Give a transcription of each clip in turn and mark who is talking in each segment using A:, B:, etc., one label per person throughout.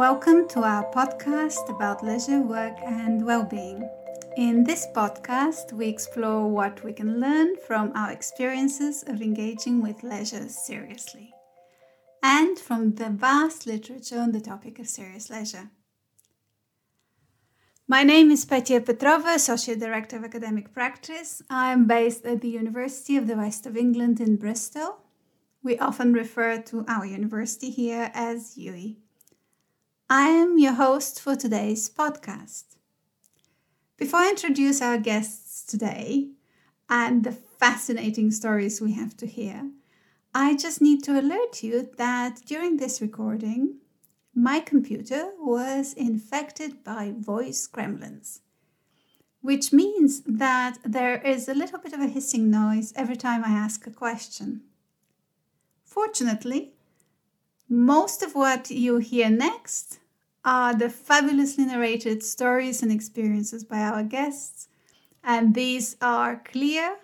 A: Welcome to our podcast about leisure, work, and well being. In this podcast, we explore what we can learn from our experiences of engaging with leisure seriously and from the vast literature on the topic of serious leisure. My name is Petya Petrova, Associate Director of Academic Practice. I am based at the University of the West of England in Bristol. We often refer to our university here as UWE. I am your host for today's podcast. Before I introduce our guests today and the fascinating stories we have to hear, I just need to alert you that during this recording, my computer was infected by voice gremlins, which means that there is a little bit of a hissing noise every time I ask a question. Fortunately, most of what you hear next are the fabulously narrated stories and experiences by our guests, and these are clear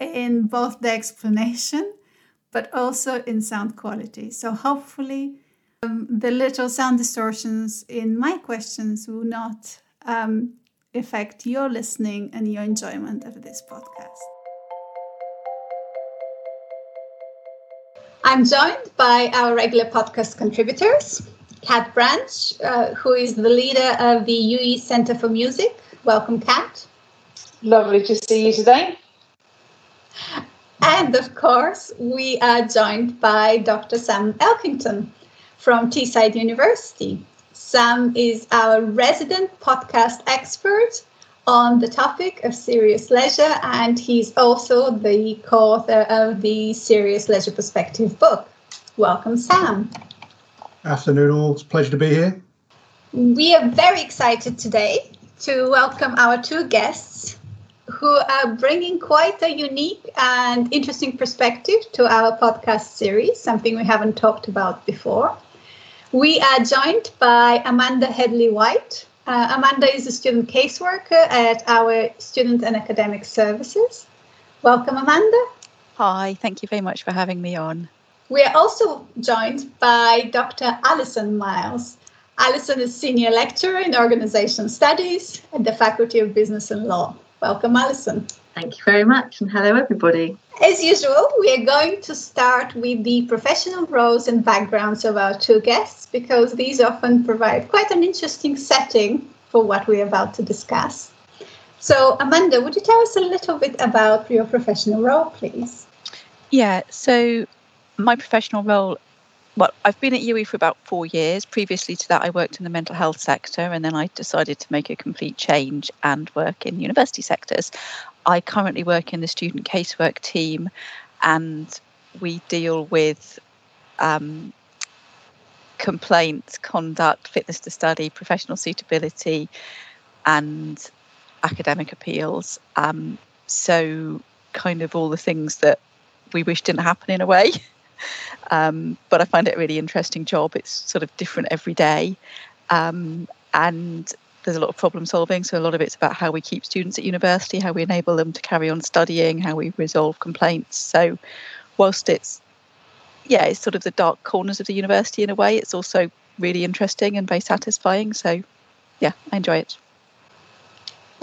A: in both the explanation but also in sound quality. So, hopefully, um, the little sound distortions in my questions will not um, affect your listening and your enjoyment of this podcast. I'm joined by our regular podcast contributors, Kat Branch, uh, who is the leader of the UWE Center for Music. Welcome, Kat.
B: Lovely to see you today.
A: And of course, we are joined by Dr. Sam Elkington from Teesside University. Sam is our resident podcast expert on the topic of serious leisure, and he's also the co author of the Serious Leisure Perspective book. Welcome, Sam.
C: Afternoon, all. It's a pleasure to be here.
A: We are very excited today to welcome our two guests who are bringing quite a unique and interesting perspective to our podcast series, something we haven't talked about before. We are joined by Amanda Headley White, uh, Amanda is a student caseworker at our Student and Academic Services. Welcome, Amanda.
D: Hi, thank you very much for having me on.
A: We are also joined by Dr. Alison Miles. Alison is Senior Lecturer in Organization Studies at the Faculty of Business and Law. Welcome, Alison.
E: Thank you very much, and hello, everybody.
A: As usual, we are going to start with the professional roles and backgrounds of our two guests because these often provide quite an interesting setting for what we're about to discuss. So, Amanda, would you tell us a little bit about your professional role, please?
D: Yeah, so my professional role well, I've been at UWE for about four years. Previously to that, I worked in the mental health sector, and then I decided to make a complete change and work in university sectors. I currently work in the student casework team, and we deal with um, complaints, conduct, fitness to study, professional suitability, and academic appeals. Um, so, kind of all the things that we wish didn't happen in a way. Um, but I find it a really interesting job. It's sort of different every day. Um, and there's a lot of problem solving. So a lot of it's about how we keep students at university, how we enable them to carry on studying, how we resolve complaints. So whilst it's yeah, it's sort of the dark corners of the university in a way, it's also really interesting and very satisfying. So yeah, I enjoy it.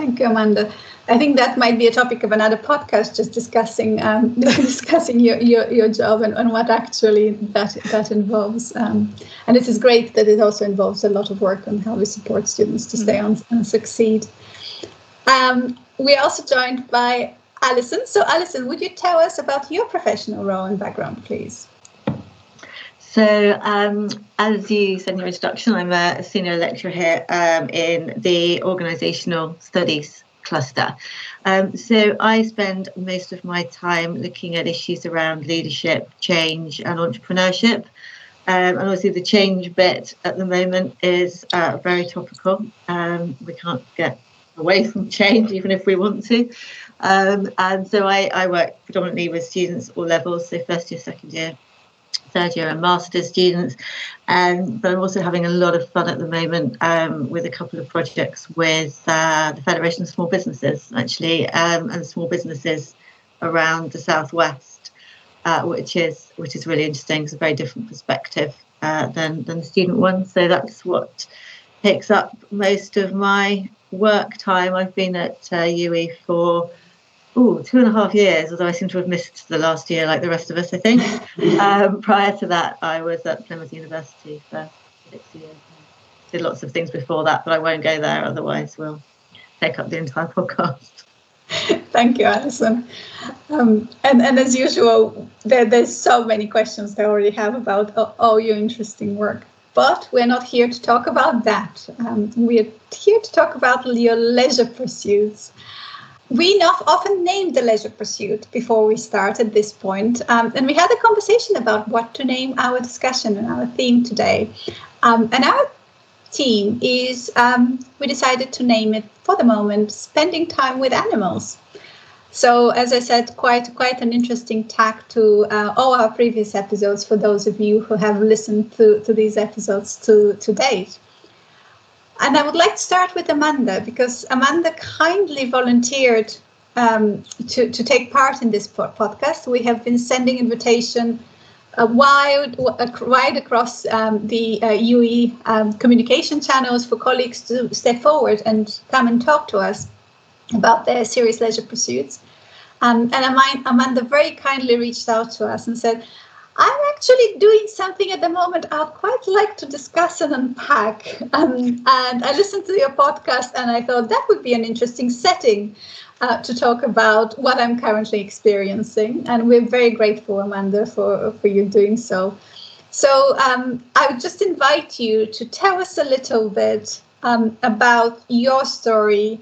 A: Thank you, Amanda. I think that might be a topic of another podcast, just discussing um, discussing your, your, your job and, and what actually that that involves. Um, and it is great that it also involves a lot of work on how we support students to stay on and succeed. Um, we're also joined by Alison. So, Alison, would you tell us about your professional role and background, please?
E: So, um, as you said in your introduction, I'm a senior lecturer here um, in the organisational studies cluster. Um, so, I spend most of my time looking at issues around leadership, change, and entrepreneurship. Um, and obviously, the change bit at the moment is uh, very topical. Um, we can't get away from change, even if we want to. Um, and so, I, I work predominantly with students all levels, so first year, second year, third year and master's students. Um, but I'm also having a lot of fun at the moment um, with a couple of projects with uh, the Federation of Small Businesses, actually, um, and small businesses around the southwest, uh, which is which is really interesting. It's a very different perspective uh, than than the student one. So that's what takes up most of my work time. I've been at uh, UWE for oh two and a half years, although I seem to have missed the last year like the rest of us. I think. um, prior to that, I was at Plymouth University for six years. Did lots of things before that, but I won't go there. Otherwise, we'll take up the entire podcast.
A: Thank you, Alison. Um, and, and as usual, there, there's so many questions I already have about all, all your interesting work. But we're not here to talk about that. Um, we're here to talk about your leisure pursuits. We not often named the leisure pursuit before we start at this point, um, and we had a conversation about what to name our discussion and our theme today. Um, and our team is um, we decided to name it for the moment spending time with animals. So as i said quite quite an interesting tack to uh, all our previous episodes for those of you who have listened to, to these episodes to, to date and i would like to start with amanda because amanda kindly volunteered um, to, to take part in this podcast we have been sending invitation uh, wide, wide across um, the uh, UWE um, communication channels for colleagues to step forward and come and talk to us about their serious leisure pursuits. Um, and Amanda very kindly reached out to us and said, I'm actually doing something at the moment I'd quite like to discuss and unpack. Um, and I listened to your podcast and I thought that would be an interesting setting uh, to talk about what I'm currently experiencing. And we're very grateful, Amanda, for, for you doing so. So um, I would just invite you to tell us a little bit um, about your story.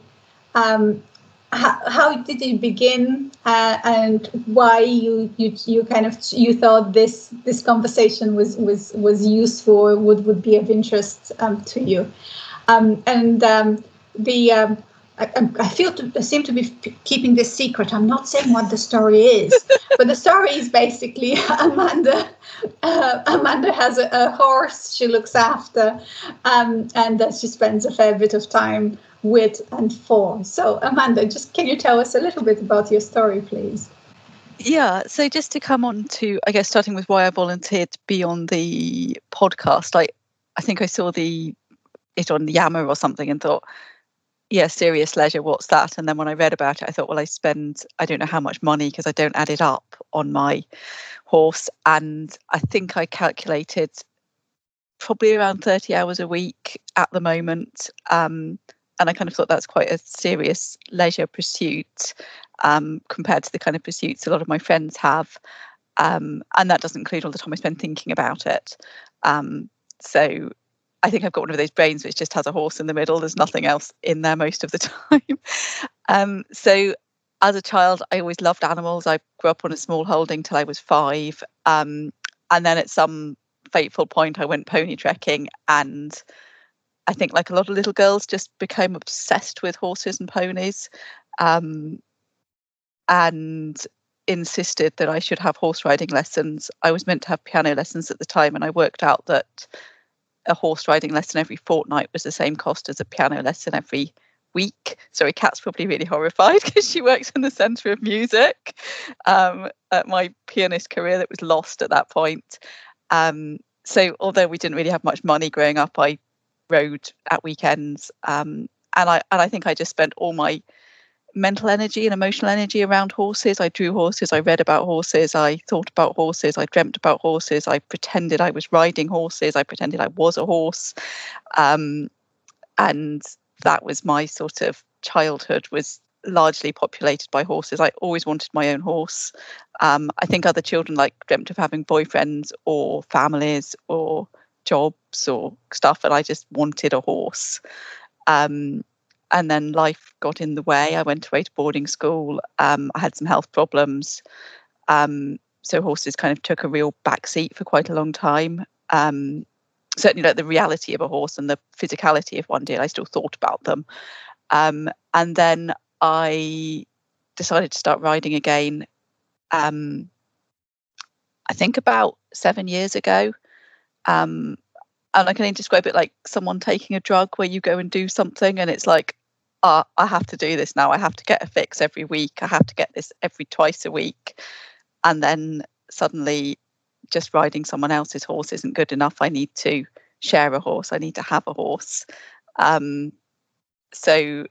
A: Um, how, how, did it begin, uh, and why you, you you kind of you thought this this conversation was was was useful, would would be of interest um, to you, um, and um, the I, I, feel to I seem to be keeping this secret. I'm not saying what the story is, but the story is basically Amanda. Uh, Amanda has a, a, horse she looks after, um, and that she spends a fair bit of time with and for. So, Amanda, just can you tell us a little bit about your story, please?
D: Yeah, so just to come on to, I guess, starting with why I volunteered to be on the podcast, I, I think I saw the it on Yammer or something and thought, yeah, serious leisure, what's that? And then when I read about it, I thought, well, I spend, I don't know how much money because I don't add it up on my horse. And I think I calculated probably around 30 hours a week at the moment. Um, and I kind of thought that's quite a serious leisure pursuit um, compared to the kind of pursuits a lot of my friends have. Um, and that doesn't include all the time I spend thinking about it. Um, so I think I've got one of those brains which just has a horse in the middle. There's nothing else in there most of the time. um, so as a child, I always loved animals. I grew up on a small holding till I was five. Um, and then at some fateful point, I went pony trekking. And I think, like a lot of little girls, just became obsessed with horses and ponies. Um, and insisted that I should have horse riding lessons. I was meant to have piano lessons at the time, and I worked out that a horse riding lesson every fortnight was the same cost as a piano lesson every week. Sorry, Kat's probably really horrified because she works in the centre of music. Um, at my pianist career that was lost at that point. Um, so although we didn't really have much money growing up, I rode at weekends, um, and I and I think I just spent all my mental energy and emotional energy around horses. I drew horses, I read about horses, I thought about horses, I dreamt about horses, I pretended I was riding horses, I pretended I was a horse. Um, and that was my sort of childhood was largely populated by horses. I always wanted my own horse. Um, I think other children like dreamt of having boyfriends or families or jobs or stuff, and I just wanted a horse. Um, and then life got in the way. I went away to boarding school. Um, I had some health problems. Um, so horses kind of took a real backseat for quite a long time. Um, certainly, like the reality of a horse and the physicality of one did, I still thought about them. Um, and then I decided to start riding again. Um, I think about seven years ago. Um, and I can describe it like someone taking a drug where you go and do something and it's like uh, I have to do this now. I have to get a fix every week. I have to get this every twice a week. And then suddenly just riding someone else's horse isn't good enough. I need to share a horse. I need to have a horse. Um, so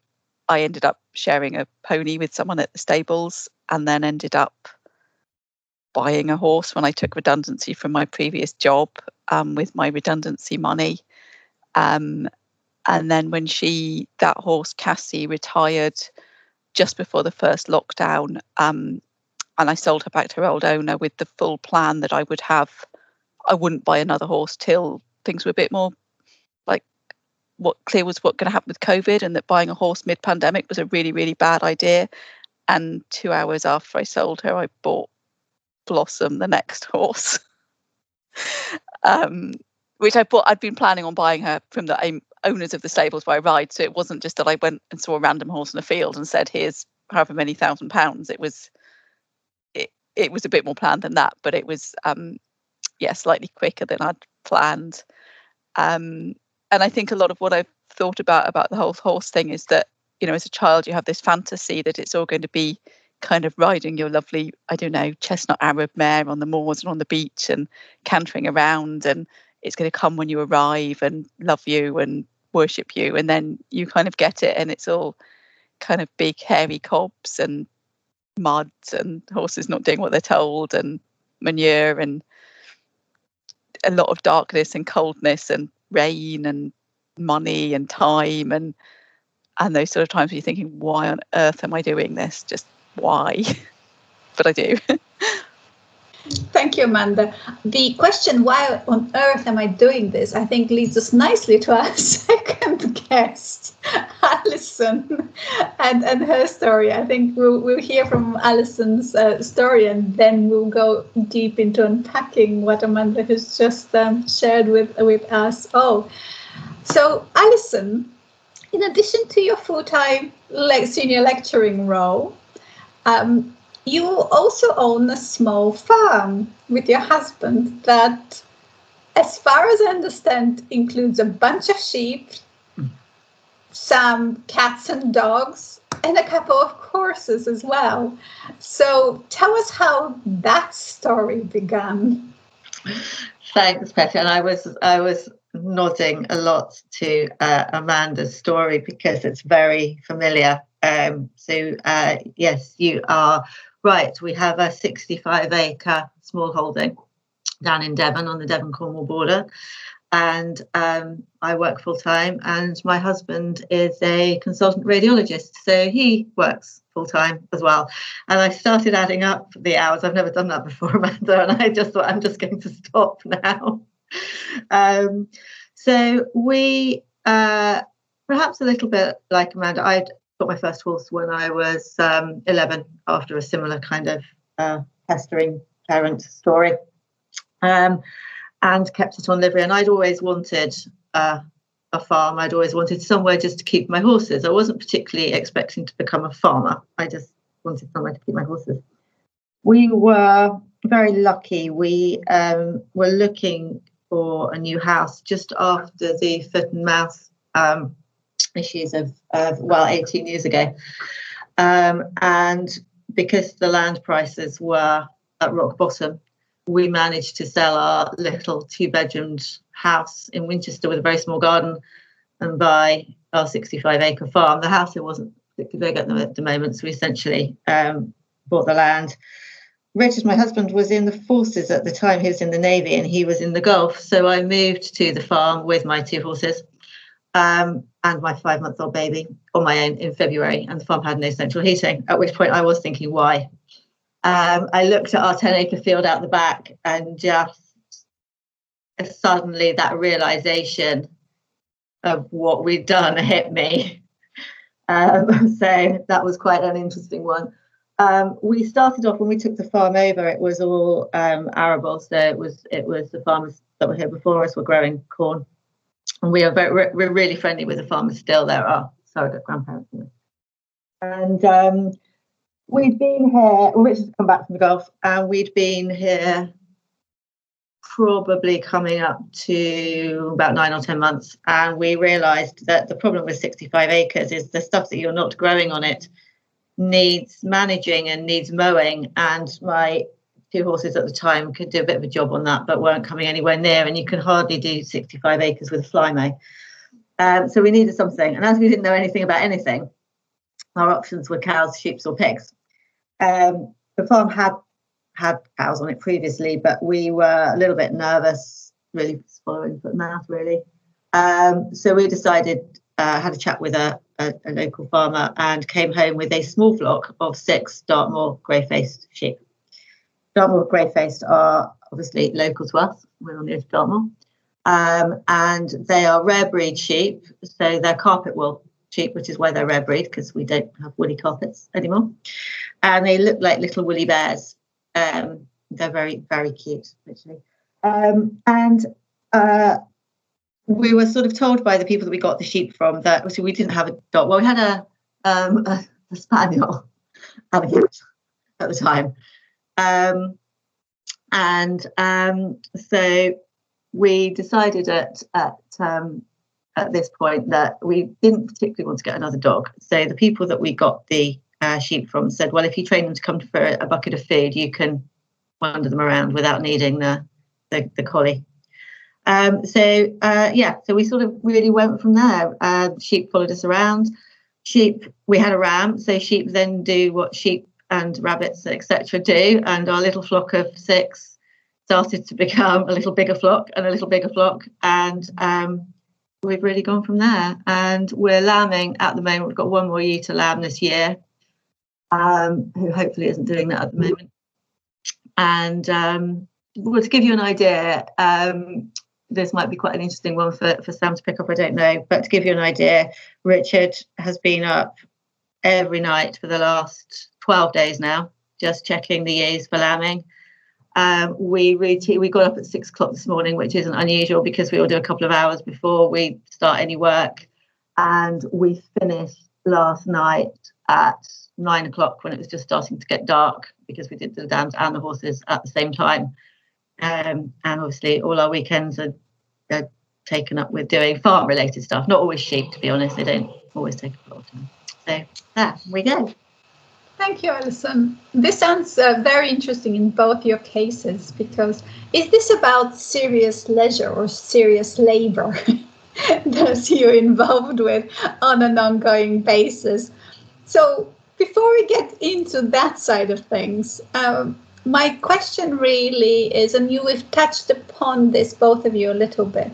D: I ended up sharing a pony with someone at the stables and then ended up buying a horse when I took redundancy from my previous job um, with my redundancy money. Um, and then when she, that horse, Cassie, retired just before the first lockdown, um, and I sold her back to her old owner with the full plan that I would have, I wouldn't buy another horse till things were a bit more like what clear was what going to happen with COVID, and that buying a horse mid pandemic was a really, really bad idea. And two hours after I sold her, I bought Blossom, the next horse, um, which I bought. I'd been planning on buying her from the owners of the stables where I ride, so it wasn't just that I went and saw a random horse in a field and said, "Here's however many thousand pounds." It was, it it was a bit more planned than that, but it was, um, yeah, slightly quicker than I'd planned. Um, and I think a lot of what I've thought about about the whole horse thing is that you know, as a child, you have this fantasy that it's all going to be kind of riding your lovely, I don't know, chestnut Arab mare on the moors and on the beach and cantering around, and it's going to come when you arrive and love you and worship you, and then you kind of get it, and it's all kind of big hairy cobs and mud and horses not doing what they're told and manure and a lot of darkness and coldness and rain and money and time and and those sort of times where you're thinking why on earth am i doing this? Just why, but I do.
A: Thank you, Amanda. The question, why on earth am I doing this, I think leads us nicely to our second guest, Alison, and, and her story. I think we'll, we'll hear from Alison's uh, story and then we'll go deep into unpacking what Amanda has just um, shared with, with us all. So, Alison, in addition to your full time senior lecturing role, um, you also own a small farm with your husband that, as far as I understand, includes a bunch of sheep, some cats and dogs, and a couple of horses as well. So tell us how that story began.
E: Thanks, Petya. And I was I was nodding a lot to uh, Amanda's story because it's very familiar um, so, uh, yes, you are right. We have a 65 acre small holding down in Devon on the Devon Cornwall border. And um, I work full time, and my husband is a consultant radiologist. So he works full time as well. And I started adding up the hours. I've never done that before, Amanda, and I just thought I'm just going to stop now. um, so we, uh, perhaps a little bit like Amanda, I'd got my first horse when I was um, 11 after a similar kind of uh, pestering parent story um, and kept it on livery. And I'd always wanted uh, a farm, I'd always wanted somewhere just to keep my horses. I wasn't particularly expecting to become a farmer, I just wanted somewhere to keep my horses. We were very lucky. We um, were looking for a new house just after the foot and mouth um, issues of, of well, 18 years ago. Um, and because the land prices were at rock bottom, we managed to sell our little two bedroomed house in Winchester with a very small garden and buy our 65 acre farm. The house it wasn't big at the, at the moment, so we essentially um, bought the land. Richard, my husband, was in the forces at the time. He was in the Navy and he was in the Gulf. So I moved to the farm with my two horses um, and my five month old baby on my own in February, and the farm had no central heating. At which point I was thinking, why? Um, I looked at our 10 acre field out the back and just suddenly that realization of what we'd done hit me. Um, so that was quite an interesting one. Um, we started off when we took the farm over. It was all um, arable, so it was it was the farmers that were here before us were growing corn and we are very, we're really friendly with the farmers still. There are surrogate grandparents. And um, we'd been here, Richard's come back from the Gulf, and we'd been here probably coming up to about nine or 10 months. And we realized that the problem with 65 acres is the stuff that you're not growing on it needs managing and needs mowing. And my two horses at the time could do a bit of a job on that, but weren't coming anywhere near. And you can hardly do 65 acres with a flymo. Um, so we needed something. And as we didn't know anything about anything, our options were cows, sheep, or pigs. Um, the farm had had cows on it previously, but we were a little bit nervous, really following foot mouth, really. Um, so we decided, uh, had a chat with a, a, a, local farmer, and came home with a small flock of six Dartmoor grey-faced sheep. Dartmoor grey-faced are obviously local to us. We're on the edge of Dartmoor. Um, and they are rare breed sheep, so they're carpet wool sheep, which is why they're rare breed because we don't have woolly carpets anymore. And they look like little woolly bears. Um, they're very, very cute, actually. Um, and uh, we were sort of told by the people that we got the sheep from that we didn't have a dog. Well, we had a um, a, a spaniel at the time, um, and um, so we decided at at um, at this point that we didn't particularly want to get another dog. So the people that we got the uh, sheep from said, well, if you train them to come for a bucket of food, you can wander them around without needing the the, the collie. Um, so uh, yeah, so we sort of really went from there. Uh, sheep followed us around. Sheep, we had a ram, so sheep then do what sheep and rabbits etc. do, and our little flock of six started to become a little bigger flock and a little bigger flock, and um, we've really gone from there. And we're lambing at the moment. We've got one more ewe to lamb this year, um, who hopefully isn't doing that at the moment. And um, well, to give you an idea, um, this might be quite an interesting one for, for Sam to pick up, I don't know. But to give you an idea, Richard has been up every night for the last 12 days now, just checking the ewes for lambing. Um, we routine, we got up at six o'clock this morning, which isn't unusual because we all do a couple of hours before we start any work. And we finished last night at nine o'clock when it was just starting to get dark because we did the dams and the horses at the same time. Um, and obviously, all our weekends are, are taken up with doing farm related stuff, not always sheep, to be honest. They don't always take a lot of time. So, there we go.
A: Thank you, Alison. This sounds uh, very interesting in both your cases because is this about serious leisure or serious labor that you're involved with on an ongoing basis? So, before we get into that side of things, um, my question really is, and you have touched upon this, both of you, a little bit,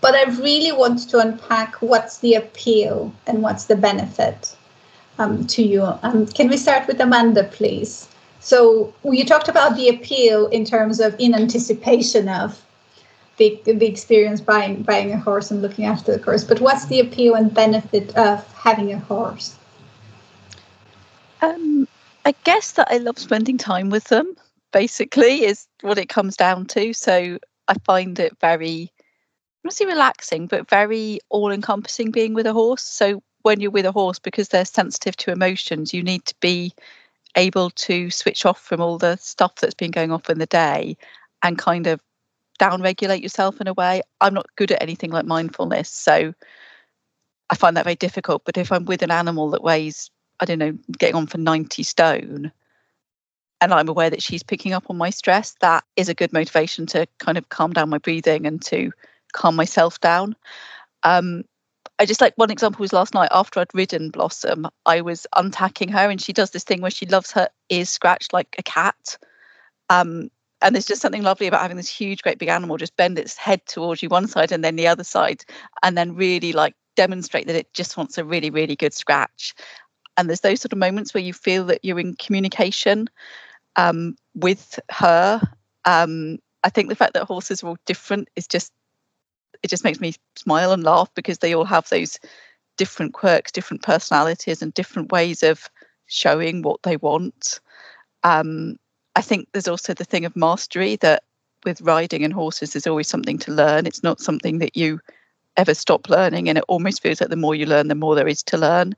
A: but I really want to unpack what's the appeal and what's the benefit um, to you. Um, can we start with Amanda, please? So you talked about the appeal in terms of in anticipation of the, the experience buying buying a horse and looking after the horse, but what's the appeal and benefit of having a horse?
D: Um, I guess that I love spending time with them. Basically, is what it comes down to. So I find it very, not say relaxing, but very all-encompassing being with a horse. So when you're with a horse, because they're sensitive to emotions, you need to be able to switch off from all the stuff that's been going off in the day and kind of down regulate yourself in a way. I'm not good at anything like mindfulness, so I find that very difficult. But if I'm with an animal that weighs, I don't know, getting on for 90 stone, and I'm aware that she's picking up on my stress, that is a good motivation to kind of calm down my breathing and to calm myself down. Um, I just like one example was last night after I'd ridden Blossom, I was untacking her and she does this thing where she loves her ears scratched like a cat. Um, and there's just something lovely about having this huge, great big animal just bend its head towards you one side and then the other side, and then really like demonstrate that it just wants a really, really good scratch. And there's those sort of moments where you feel that you're in communication um, with her. Um, I think the fact that horses are all different is just it just makes me smile and laugh because they all have those different quirks, different personalities, and different ways of showing what they want. Um, I think there's also the thing of mastery that with riding and horses, there's always something to learn. It's not something that you ever stop learning, and it almost feels like the more you learn, the more there is to learn.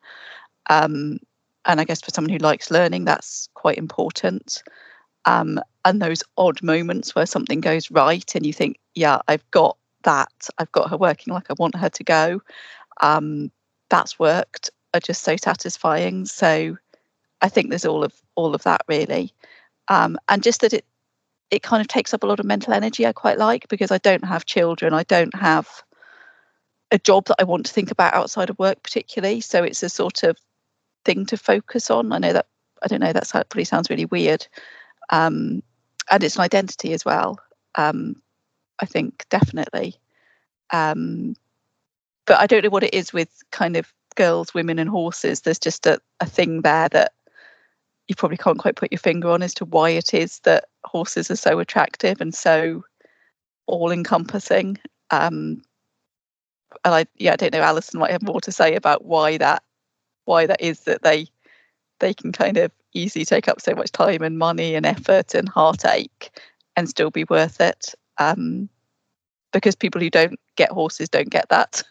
D: Um, and I guess for someone who likes learning, that's quite important. Um, and those odd moments where something goes right, and you think, "Yeah, I've got that I've got her working like I want her to go. Um, that's worked are just so satisfying. So I think there's all of all of that really. um, and just that it it kind of takes up a lot of mental energy. I quite like because I don't have children. I don't have a job that I want to think about outside of work, particularly. So it's a sort of thing to focus on. I know that I don't know that probably sounds really weird, um, and it's an identity as well. Um, I think definitely, um, but I don't know what it is with kind of girls, women, and horses. There's just a, a thing there that you probably can't quite put your finger on as to why it is that horses are so attractive and so all encompassing. Um, and I yeah, I don't know, Alison might have more to say about why that why that is that they they can kind of easily take up so much time and money and effort and heartache and still be worth it. Um, because people who don't get horses don't get that.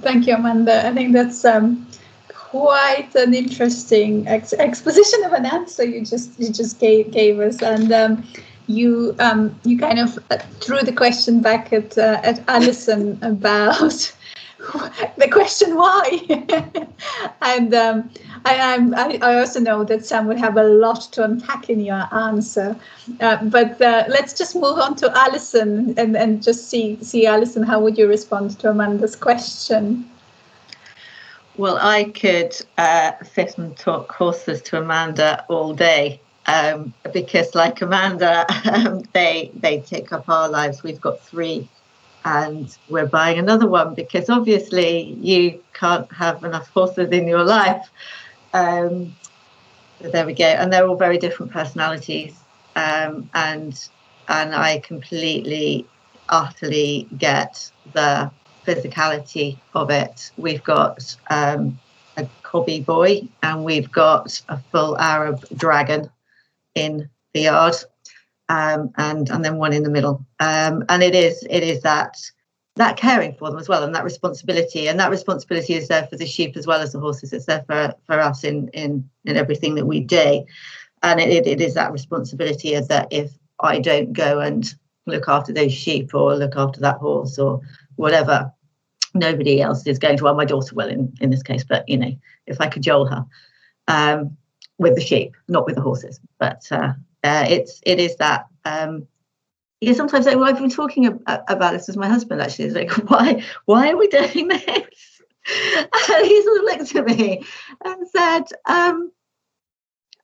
F: Thank you, Amanda. I think that's um, quite an interesting ex- exposition of an answer you just you just gave gave us, and um, you um, you kind of uh, threw the question back at uh, at Alison about the question why, and um, I, I, also know that Sam would have a lot to unpack in your answer, uh, but uh, let's just move on to Alison and, and just see see Alison how would you respond to Amanda's question.
E: Well, I could uh, sit and talk horses to Amanda all day um, because, like Amanda, um, they they take up our lives. We've got three, and we're buying another one because obviously you can't have enough horses in your life. Um, so there we go, and they're all very different personalities, um, and and I completely, utterly get the physicality of it. We've got um, a cobby boy and we've got a full Arab dragon in the yard, um, and and then one in the middle. Um, and it is it is that that caring for them as well, and that responsibility, and that responsibility is there for the sheep as well as the horses. It's there for for us in in in everything that we do, and it, it is that responsibility of that if I don't go and look after those sheep or look after that horse or whatever. Nobody else is going to. Well, my daughter will in in this case, but you know, if I cajole her um, with the sheep, not with the horses, but uh, uh, it's it is that. Um, yeah, sometimes like, well, I've been talking ab- about this with my husband. Actually, it's like, why why are we doing this? and he sort of looked at me and said, um,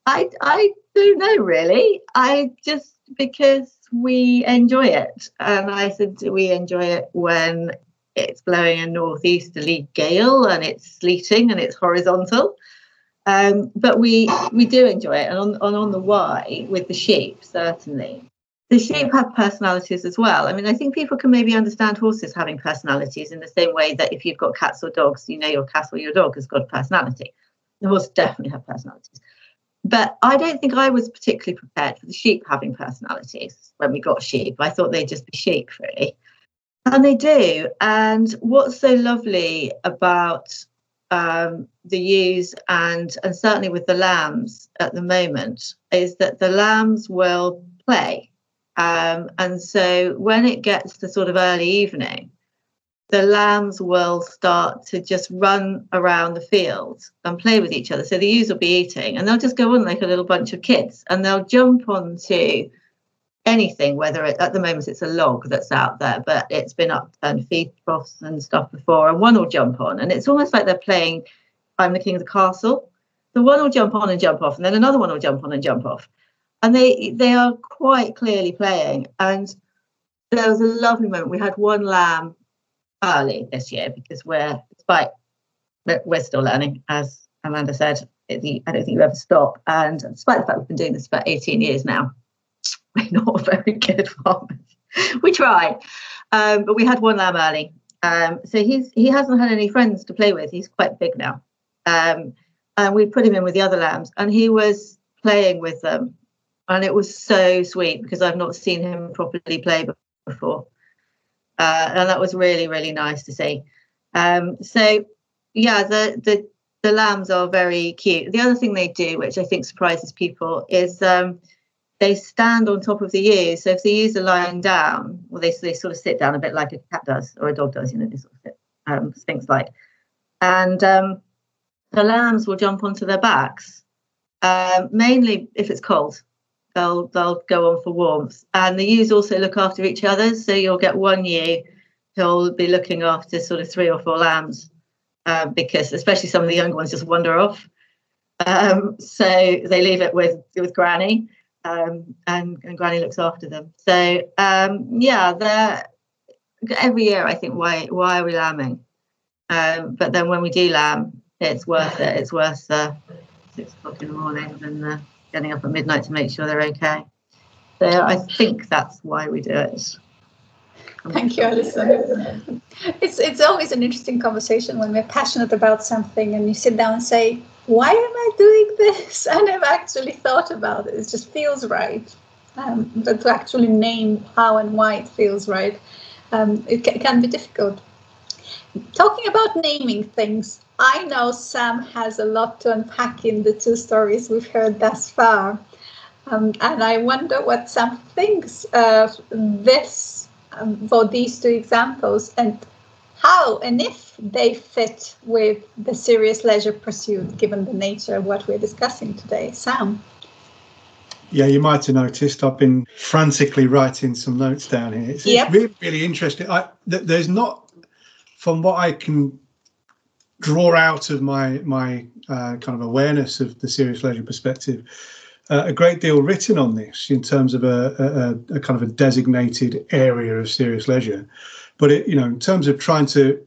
E: I I don't know really. I just because we enjoy it. And I said, we enjoy it when it's blowing a northeasterly gale and it's sleeting and it's horizontal. Um, but we we do enjoy it, and on, on on the why with the sheep certainly. The sheep have personalities as well. I mean, I think people can maybe understand horses having personalities in the same way that if you've got cats or dogs, you know your cat or your dog has got a personality. The horse definitely have personalities. But I don't think I was particularly prepared for the sheep having personalities when we got sheep. I thought they'd just be sheep, really. And they do. And what's so lovely about um, the ewes and and certainly with the lambs at the moment is that the lambs will play. Um, and so when it gets to sort of early evening, the lambs will start to just run around the field and play with each other. So the ewes will be eating and they'll just go on like a little bunch of kids and they'll jump onto anything, whether it, at the moment it's a log that's out there, but it's been upturned feed troughs and stuff before, and one will jump on. And it's almost like they're playing I'm the King of the Castle. The one will jump on and jump off, and then another one will jump on and jump off. And they they are quite clearly playing. And there was a lovely moment. We had one lamb early this year because we're despite we're still learning, as Amanda said. I don't think you ever stop. And despite the fact we've been doing this for 18 years now, we're not very good farmers. we try, um, but we had one lamb early. Um, so he's he hasn't had any friends to play with. He's quite big now, um, and we put him in with the other lambs, and he was playing with them, and it was so sweet because I've not seen him properly play before uh, and that was really really nice to see. Um, so yeah, the the the lambs are very cute. The other thing they do, which I think surprises people, is um, they stand on top of the ewes. So if the ewes are lying down, well, they they sort of sit down a bit like a cat does or a dog does, you know, they sort of um, sphinx like, and um, the lambs will jump onto their backs, um, mainly if it's cold. they'll they'll go on for warmth. And the ewes also look after each other, so you'll get one ewe who'll be looking after sort of three or four lambs, uh, because especially some of the younger ones just wander off. Um, so they leave it with with Granny, um, and, and Granny looks after them. So um, yeah, they're every year I think why why are we lambing? Um, but then when we do lamb, it's worth it. It's worth the six o'clock in the morning than the getting up at midnight to make sure they're okay. So I think that's why we do it.
F: Thank you, Alison. It's it's always an interesting conversation when we're passionate about something and you sit down and say, "Why am I doing this?" And I never actually thought about it. It just feels right. Um, but to actually name how and why it feels right, um, it can be difficult. Talking about naming things, I know Sam has a lot to unpack in the two stories we've heard thus far. Um, and I wonder what Sam thinks of this um, for these two examples and how and if they fit with the serious leisure pursuit given the nature of what we're discussing today. Sam.
C: Yeah, you might have noticed I've been frantically writing some notes down here. It's,
F: Yep.
C: it's really, really interesting. I, th- there's not, from what I can draw out of my my uh, kind of awareness of the serious leisure perspective, uh, a great deal written on this in terms of a, a, a kind of a designated area of serious leisure. But it, you know, in terms of trying to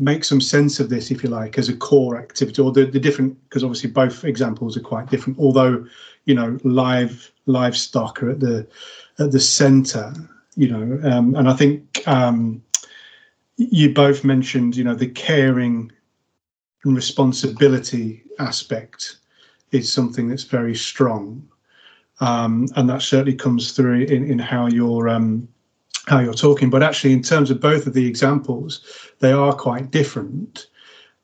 C: make some sense of this, if you like, as a core activity, or the, the different, because obviously both examples are quite different. Although, you know, live livestock are at the at the centre, you know, um, and I think um, you both mentioned, you know, the caring and responsibility aspect is something that's very strong, um, and that certainly comes through in, in how you're um, how you're talking. But actually, in terms of both of the examples, they are quite different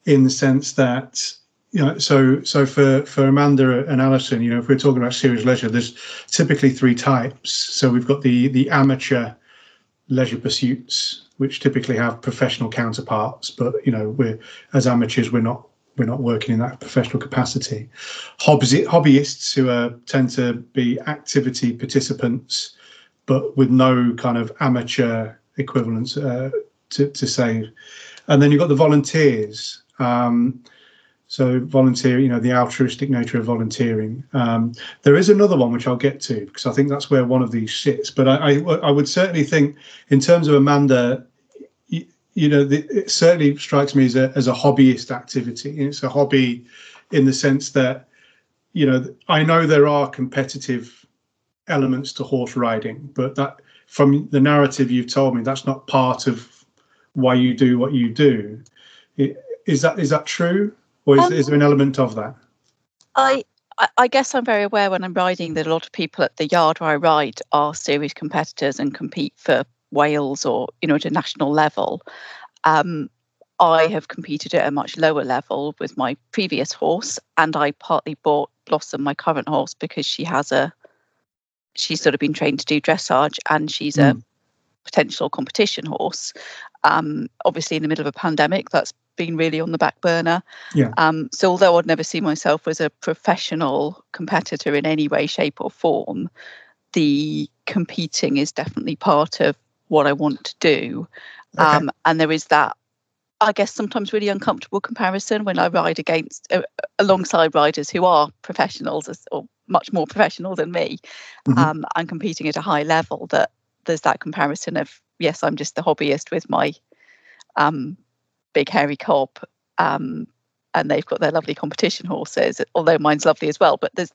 C: in the sense that you know so so for for amanda and alison you know if we're talking about serious leisure there's typically three types. So we've got the the amateur leisure pursuits which typically have professional counterparts. But you know we're as amateurs we're not we're not working in that professional capacity Hobby, hobbyists who are tend to be activity participants but with no kind of amateur equivalence uh, to, to say and then you've got the volunteers um, so volunteer, you know, the altruistic nature of volunteering. Um, there is another one which I'll get to because I think that's where one of these sits. But I, I, I would certainly think, in terms of Amanda, you, know, the, it certainly strikes me as a as a hobbyist activity. It's a hobby in the sense that, you know, I know there are competitive elements to horse riding, but that from the narrative you've told me, that's not part of why you do what you do. Is that is that true? or is,
D: Um,
C: is there an element of that?
D: I I guess I'm very aware when I'm riding that a lot of people at the yard where I ride are serious competitors and compete for Wales or you know at a national level. Um, I have competed at a much lower level with my previous horse, and I partly bought Blossom, my current horse, because she has a she's sort of been trained to do dressage, and she's a potential competition horse. Um, obviously, in the middle of a pandemic, that's been really on the back burner.
C: Yeah.
D: Um, so, although I'd never see myself as a professional competitor in any way, shape, or form, the competing is definitely part of what I want to do.
C: Okay.
D: Um, and there is that, I guess, sometimes really uncomfortable comparison when I ride against, uh, alongside riders who are professionals or much more professional than me
C: Mhm.
D: um, and competing at a high level. That there's that comparison of, yes, I'm just the hobbyist with my um, big hairy cob. Um, and they've got their lovely competition horses, although mine's lovely as well. But there's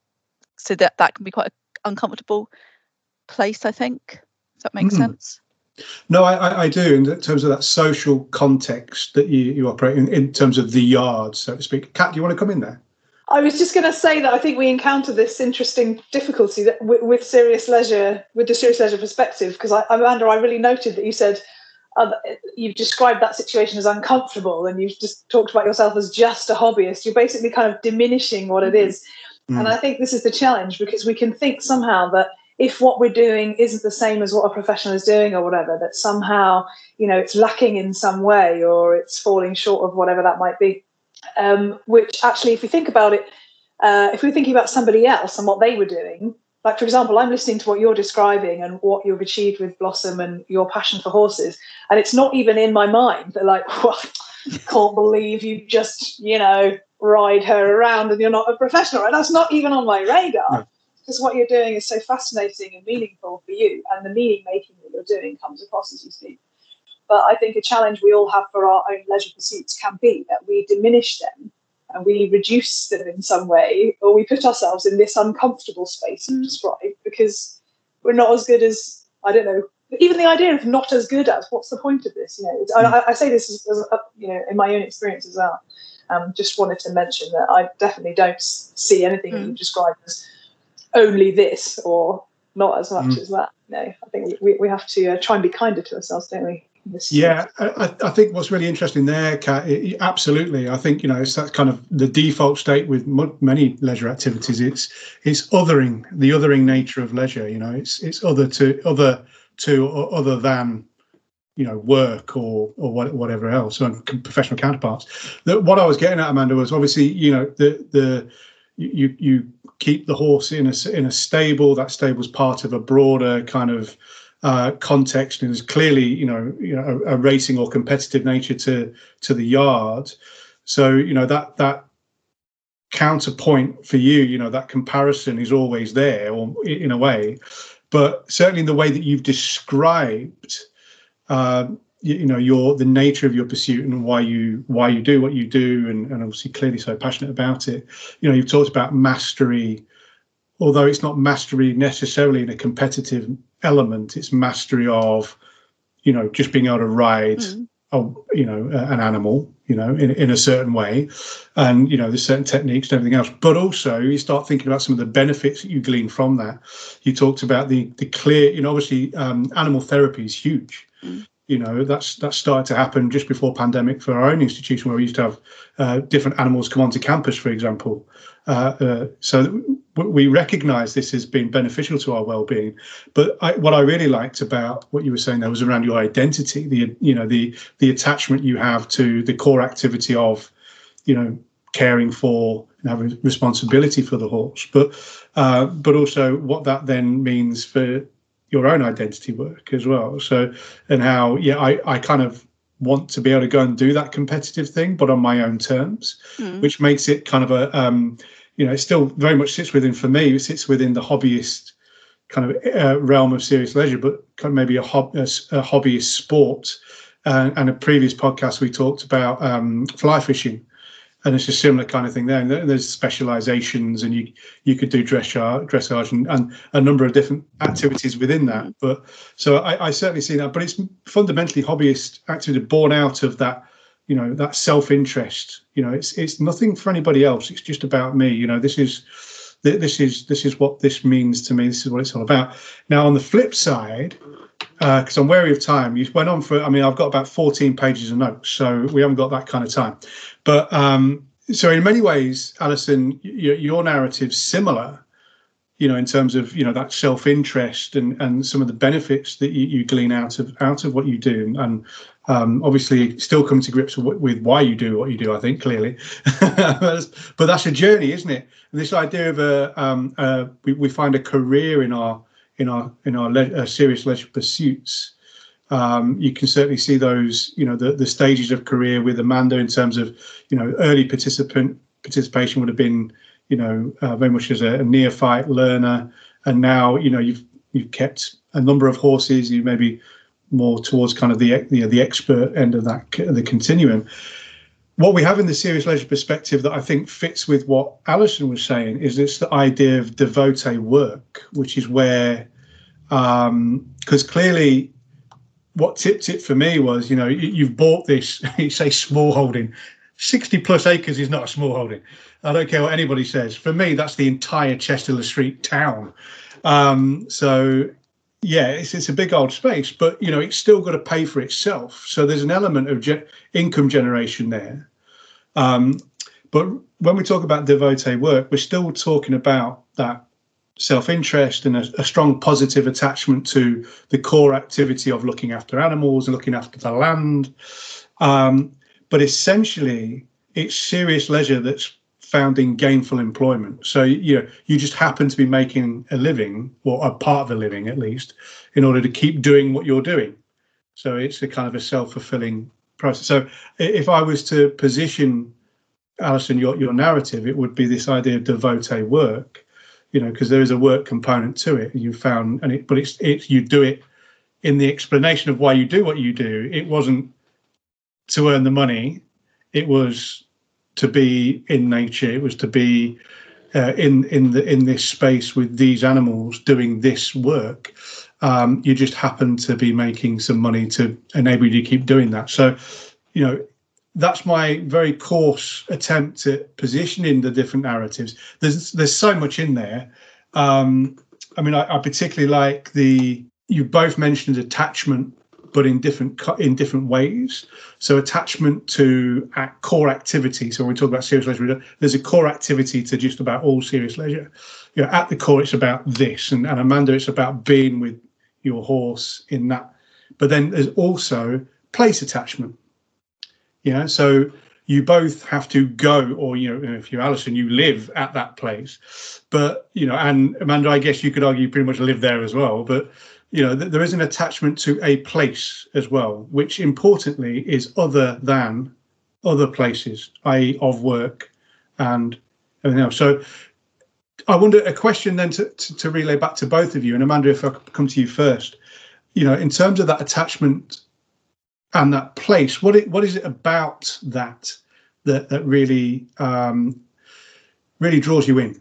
D: so that that can be quite an uncomfortable place, I think. Does that make
C: Mm.
D: sense?
C: No, I, I, do in terms of that social context that you, you operate in, in terms of the yard, so to speak. Kat, do you want to come in there?
B: I was just going to say that I think we encounter this interesting difficulty that with, with serious leisure, with the serious leisure perspective, because I, Amanda, I really noted that you said uh, you've described that situation as uncomfortable, and you've just talked about yourself as just a hobbyist. You're basically kind of diminishing what it is,
C: Mm.
B: and I think this is the challenge because we can think somehow that if what we're doing isn't the same as what a professional is doing or whatever, that somehow you know it's lacking in some way or it's falling short of whatever that might be. Um, which actually, if we think about it, uh, if we're thinking about somebody else and what they were doing, like for example i'm listening to what you're describing and what you've achieved with blossom and your passion for horses and it's not even in my mind they're like well, can't believe you just you know ride her around and you're not a professional. And that's not even on my radar because what you're doing is so fascinating and meaningful for you and the meaning making that you're doing comes across as you speak but i think a challenge we all have for our own leisure pursuits can be that we diminish them and we reduce them in some way, or we put ourselves in this uncomfortable space you described because we're not as good as I don't know. Even the idea of not as good as what's the point of this? You know, mm. I, I, say this as, as, you know in my own experience as well. Um, just wanted to mention that I definitely don't see anything mm. you described as only this or not as much mm. as that. No, I think we, we have to uh, try and be kinder to ourselves, don't we?
C: Yeah, I, I, think what's really interesting there, Kat, it, absolutely. I think you know it's that kind of the default state with many leisure activities. It's it's othering the othering nature of leisure. You know, it's it's other to other to or other than you know work or or whatever else and professional counterparts. That what I was getting at, Amanda, was obviously you know the the you you keep the horse in a in a stable. That stable's part of a broader kind of uh, context and is clearly you know you know a, a, racing or competitive nature to to the yard so you know that that counterpoint for you you know that comparison is always there or in a way but certainly in the way that you've described uh, you, you, know your the nature of your pursuit and why you why you do what you do and, and obviously clearly so passionate about it. You know you've talked about mastery. Although it's not mastery necessarily in a competitive element it's mastery of you know just being able to ride mm. a, you know an animal you know in, in a certain way and you know there's certain techniques and everything else. But also you start thinking about some of the benefits that you glean from that. You talked about the the clear you know obviously um, animal therapy is huge. Mm. You know that's that started to happen just before pandemic for our own institution where we used to have uh, different animals come onto campus for example uh, uh, so we recognise this as being beneficial to our well-being. But I, what I really liked about what you were saying there was around your identity, the you know the the attachment you have to the core activity of, you know, caring for and having responsibility for the horse, but uh, but also what that then means for your own identity work as well. So and how yeah, I I kind of want to be able to go and do that competitive thing, but on my own terms, mm. which makes it kind of a um, you know, it still very much sits within for me. It sits within the hobbyist kind of uh, realm of serious leisure, but kind of maybe a, hob- a, a hobbyist sport. Uh, and a previous podcast we talked about um, fly fishing, and it's a similar kind of thing there. And there's specializations, and you you could do dressage, dressage, and, and a number of different activities within that. But so I, I certainly see that. But it's fundamentally hobbyist activity born out of that you know that self-interest you know it's it's nothing for anybody else it's just about me you know this is this is this is what this means to me this is what it's all about now on the flip side because uh, i'm wary of time you went on for i mean i've got about 14 pages of notes so we haven't got that kind of time but um so in many ways alison your, your narrative's similar you know in terms of you know that self-interest and and some of the benefits that you, you glean out of out of what you do and um, obviously still come to grips with, with, why you do what you do. I think clearly, but that's a journey, isn't it? And this idea of a um, uh, we, we find a career in our in our in our le- uh, serious leisure pursuits. Um, you can certainly see those, you know, the, the stages of career with Amanda in terms of, you know, early participant participation would have been, you know, uh, very much as a, a neophyte learner, and now, you know, you've you've kept a number of horses. You maybe more towards kind of the you know, the expert end of that the continuum. What we have in the serious leisure perspective that I think fits with what Alison was saying is it's the idea of devotee work, which is where because um, clearly what tipped it for me was you know you've bought this you say small holding 60 plus acres is not a small holding i don't care what anybody says for me that's the entire chester street town um, so yeah, it's, it's a big old space, but you know it's still got to pay for itself. So there's an element of ge- income generation there. Um, but when we talk about devotee work, we're still talking about that self-interest and a, a, strong positive attachment to the core activity of looking after animals and looking after the land. Um, but essentially, it's serious leisure that's found in gainful employment. So you know, you just happen to be making a living, or a part of a living at least, in order to keep doing what you're doing. So it's a kind of a self-fulfilling process. So if I was to position Alison your your narrative, it would be this idea of devotee work, you know, because there is a work component to it. You found, and it, but it's it's you do it in the explanation of why you do what you do. It wasn't to earn the money; it was to be in nature. It was to be uh, in in the in this space with these animals doing this work. Um, you just happen to be making some money to enable you to keep doing that. So, you know, that's my very coarse attempt at positioning the different narratives. There's there's so much in there. Um, I mean, I, I particularly like the you both mentioned attachment but in different in different ways. So attachment to core activity. So when we talk about serious leisure, there's a core activity to just about all serious leisure. You know, at the core, it's about this, and, and Amanda, it's about being with your horse in that. But then there's also place attachment. Know, so you both have to go, or you know, if you're Alison, you live at that place. But you know, and Amanda, I guess you could argue you pretty much live there as well. But you know, there is an attachment to a place as well, which importantly is other than other places, i.e., of work and everything else. So, I wonder a question then to, to, to, relay back to both of you, and Amanda, if I could come to you first. You know, in terms of that attachment and that place, what it, what is it about that that that really um, really draws you in?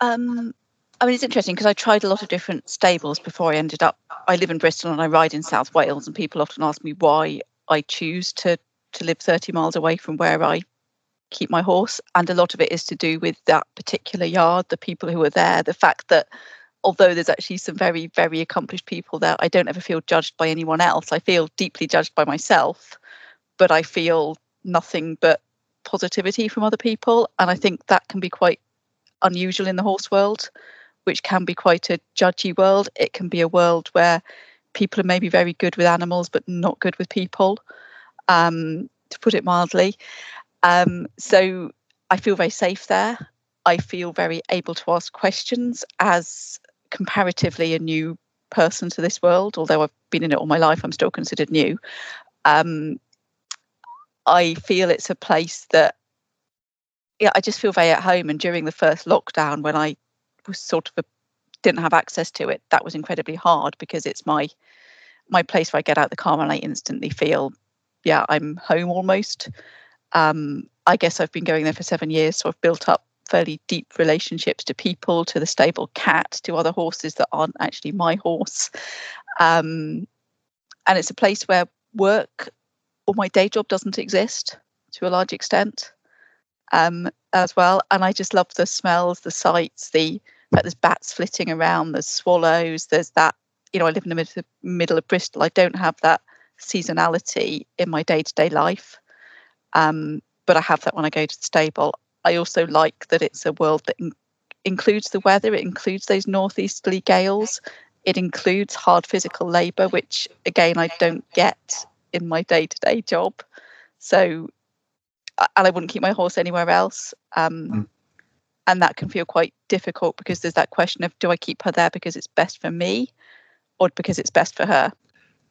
D: Um, I mean, it's interesting because I tried a lot of different stables before I ended up. I live in Bristol and I ride in South Wales, and people often ask me why I choose to to live 30 miles away from where I keep my horse. And a lot of it is to do with that particular yard, the people who are there, the fact that although there's actually some very, very accomplished people there, I don't ever feel judged by anyone else. I feel deeply judged by myself, but I feel nothing but positivity from other people. And I think that can be quite unusual in the horse world which can be quite a judgy world. It can be a world where people are maybe very good with animals but not good with people, um, to put it mildly. Um, so I feel very safe there. I feel very able to ask questions as comparatively a new person to this world, although I've been in it all my life, I'm still considered new. Um, I feel it's a place that yeah, I just feel very at home. And during the first lockdown, when I was sort of a, didn't have access to it, that was incredibly hard because it's my my place where I get out the car and I instantly feel, yeah, I'm home almost. Um, I guess I've been going there for seven years, so I've built up fairly deep relationships to people, to the stable cat, to other horses that aren't actually my horse. Um, and it's a place where work or my day job doesn't exist to a large extent um, as well. And I just love the smells, the sights, the fact there's bats flitting around, there's swallows, there's that. You know, I live in the middle, middle of Bristol. I don't have that seasonality in my day to day life, um, but I have that when I go to the stable. I also like that it's a world that in- includes the weather, it includes those northeasterly gales, it includes hard physical labour, which again I don't get in my day to day job. So and I wouldn't keep my horse anywhere else. Um, mm. And that can feel quite difficult because there's that question of do I keep her there because it's best for me or because it's best for her?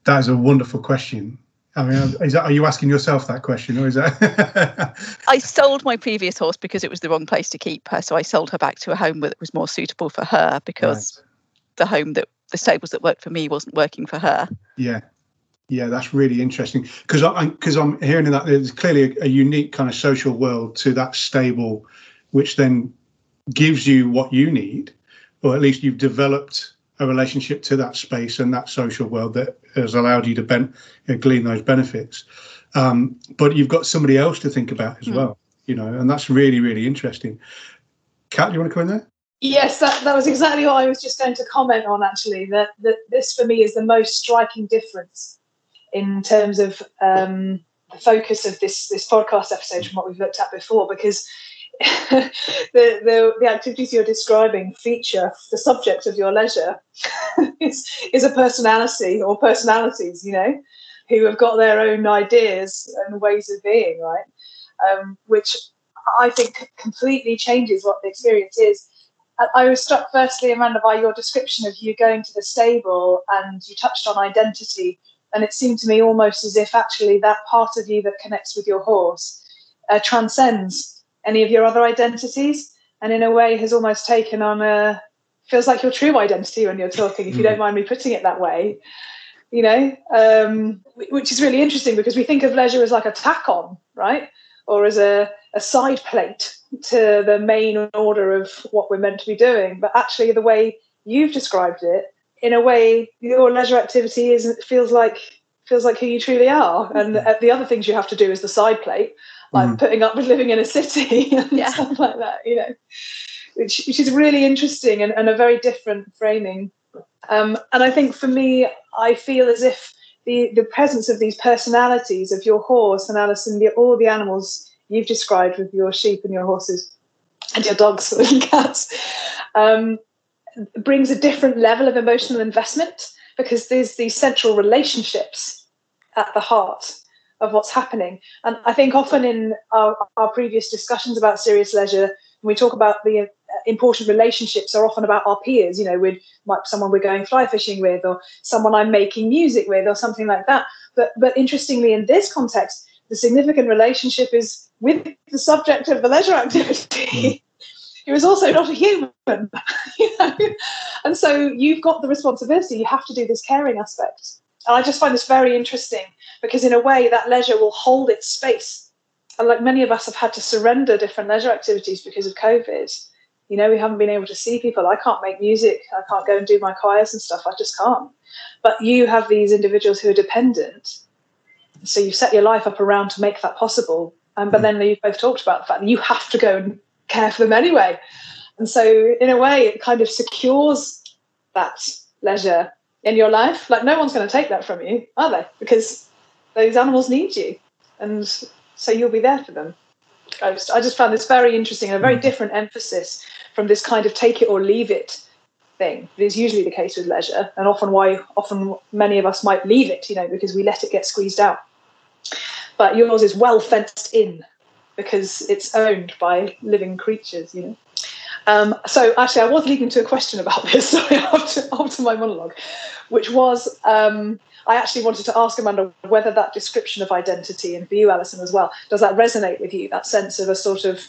C: That is a wonderful question. I mean, is that, are you asking yourself that question, or is that?
D: I sold my previous horse because it was the wrong place to keep her, so I sold her back to a home that was more suitable for her because right. the home that the stables that worked for me wasn't working for her.
C: Yeah, yeah, that's really interesting because I because I'm hearing that there's clearly a, a, unique kind of social world to that stable, which then gives you what you need, or at least you've developed a relationship to that space and that social world that has allowed you to ben, glean those benefits. Um, but you've got somebody else to think about as mm. well, you know, and that's really really interesting. Kat, do you want to come in there?
B: Yes, that, that was exactly what I was just going to comment on. Actually, that that this for me is the most striking difference in terms of um, the focus of this this podcast episode from what we've looked at before, because the, the, the activities you're describing feature the subject of your leisure is is a personality or personalities, you know, who have got their own ideas and ways of being, right? Um, which I think completely changes what the experience is. I was struck firstly, Amanda, by your description of you going to the stable and you touched on identity. And it seemed to me almost as if actually that part of you that connects with your horse uh, transcends any of your other identities and in a way has almost taken on a feels like your true identity when you're talking, if you don't mm. mind me putting it that way. You know, um, which is really interesting because we think of leisure as like a tack on, right? Or as a, a side plate to the main order of what we're meant to be doing. But actually, the way you've described it, in a way, your leisure activity is feels like feels like who you truly are. And mm. the other things you have to do is the side plate, like mm. putting up with living in a city and yeah. stuff like that. You know which, which is really interesting and, and a very different framing. Um, and I think for me, I feel as if the, the presence of these personalities of your horse and Alison, the, all the animals you've described with your sheep and your horses and your dogs and cats, um, brings a different level of emotional investment because there's these central relationships at the heart of what's happening. And mm. I think often in our, our previous discussions about serious leisure, when we talk about the uh, important relationships are often about our peers, you know, with like someone we're going fly fishing with or someone I'm making music with or something like that. But but interestingly, in this context, the significant relationship is with the subject of the leisure activity. Mm. who is also not a human, you know? And so you've got the responsibility, you have to do this caring aspect. And I just find this very interesting because in a way that leisure will hold its space. And like many of us have had to surrender different leisure activities because of COVID you know, we haven't been able to see people. I can't make music. I can't go and do my choirs and stuff. I just can't. But you have these individuals who are dependent. So you set your life up around to make that possible. Um, but then you've both talked about the fact that you have to go and care for them anyway. And so, in a way, it kind of secures that leisure in your life. Like, no one's going to take that from you, are they? Because those animals need you. And so you'll be there for them. I just, I just found this very interesting and a very mm. different emphasis from this kind of take it or leave it thing that is usually the case with leisure and often why often many of us might leave it you know because we let it get squeezed out but yours is well fenced in because it's owned by living creatures you know um, so actually i was leading to a question about this sorry after, after my monologue which was um, I actually wanted to ask Amanda whether that description of identity, and for you, Alison, as well, does that resonate with you? That sense of a sort of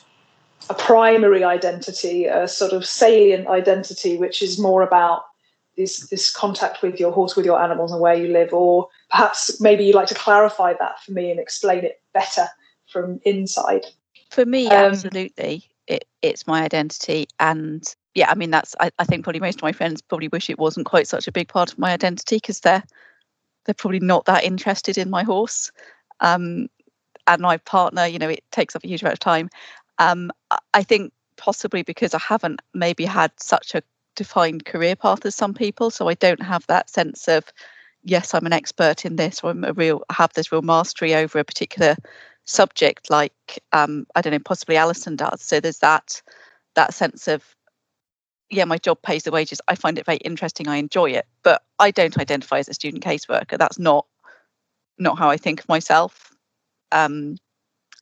B: a primary identity, a sort of salient identity, which is more about this this contact with your horse, with your animals, and where you live, or perhaps maybe you'd like to clarify that for me and explain it better from inside.
D: For me, um, absolutely, it, it's my identity, and yeah, I mean that's I, I think probably most of my friends probably wish it wasn't quite such a big part of my identity because they're they're probably not that interested in my horse. Um, and my partner, you know, it takes up a huge amount of time. Um, I think possibly because I haven't maybe had such a defined career path as some people, so I don't have that sense of yes, I'm an expert in this, or I'm a real have this real mastery over a particular subject, like um, I don't know, possibly Alison does. So there's that that sense of yeah, my job pays the wages. I find it very interesting. I enjoy it, but I don't identify as a student caseworker. That's not not how I think of myself. Um,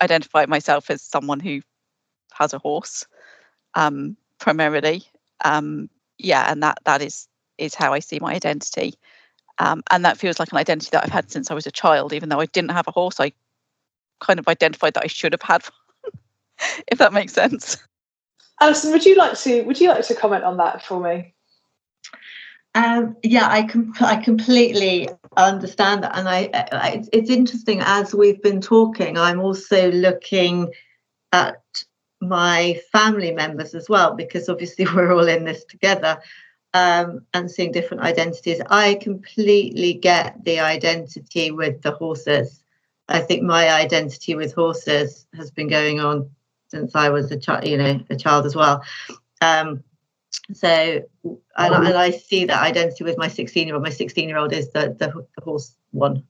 D: identify myself as someone who has a horse um, primarily. Um, yeah, and that that is is how I see my identity. Um, and that feels like an identity that I've had since I was a child. Even though I didn't have a horse, I kind of identified that I should have had, if that makes sense.
B: Alison, would you like to would you like to comment on that for me?
E: Um, yeah, I com- I completely understand that, and I, I, it's interesting as we've been talking. I'm also looking at my family members as well, because obviously we're all in this together um, and seeing different identities. I completely get the identity with the horses. I think my identity with horses has been going on since I was a child, you know, a child as well. Um, so, and, and, I see that identity with my 16 year old. My 16 year old is the, the, the horse one.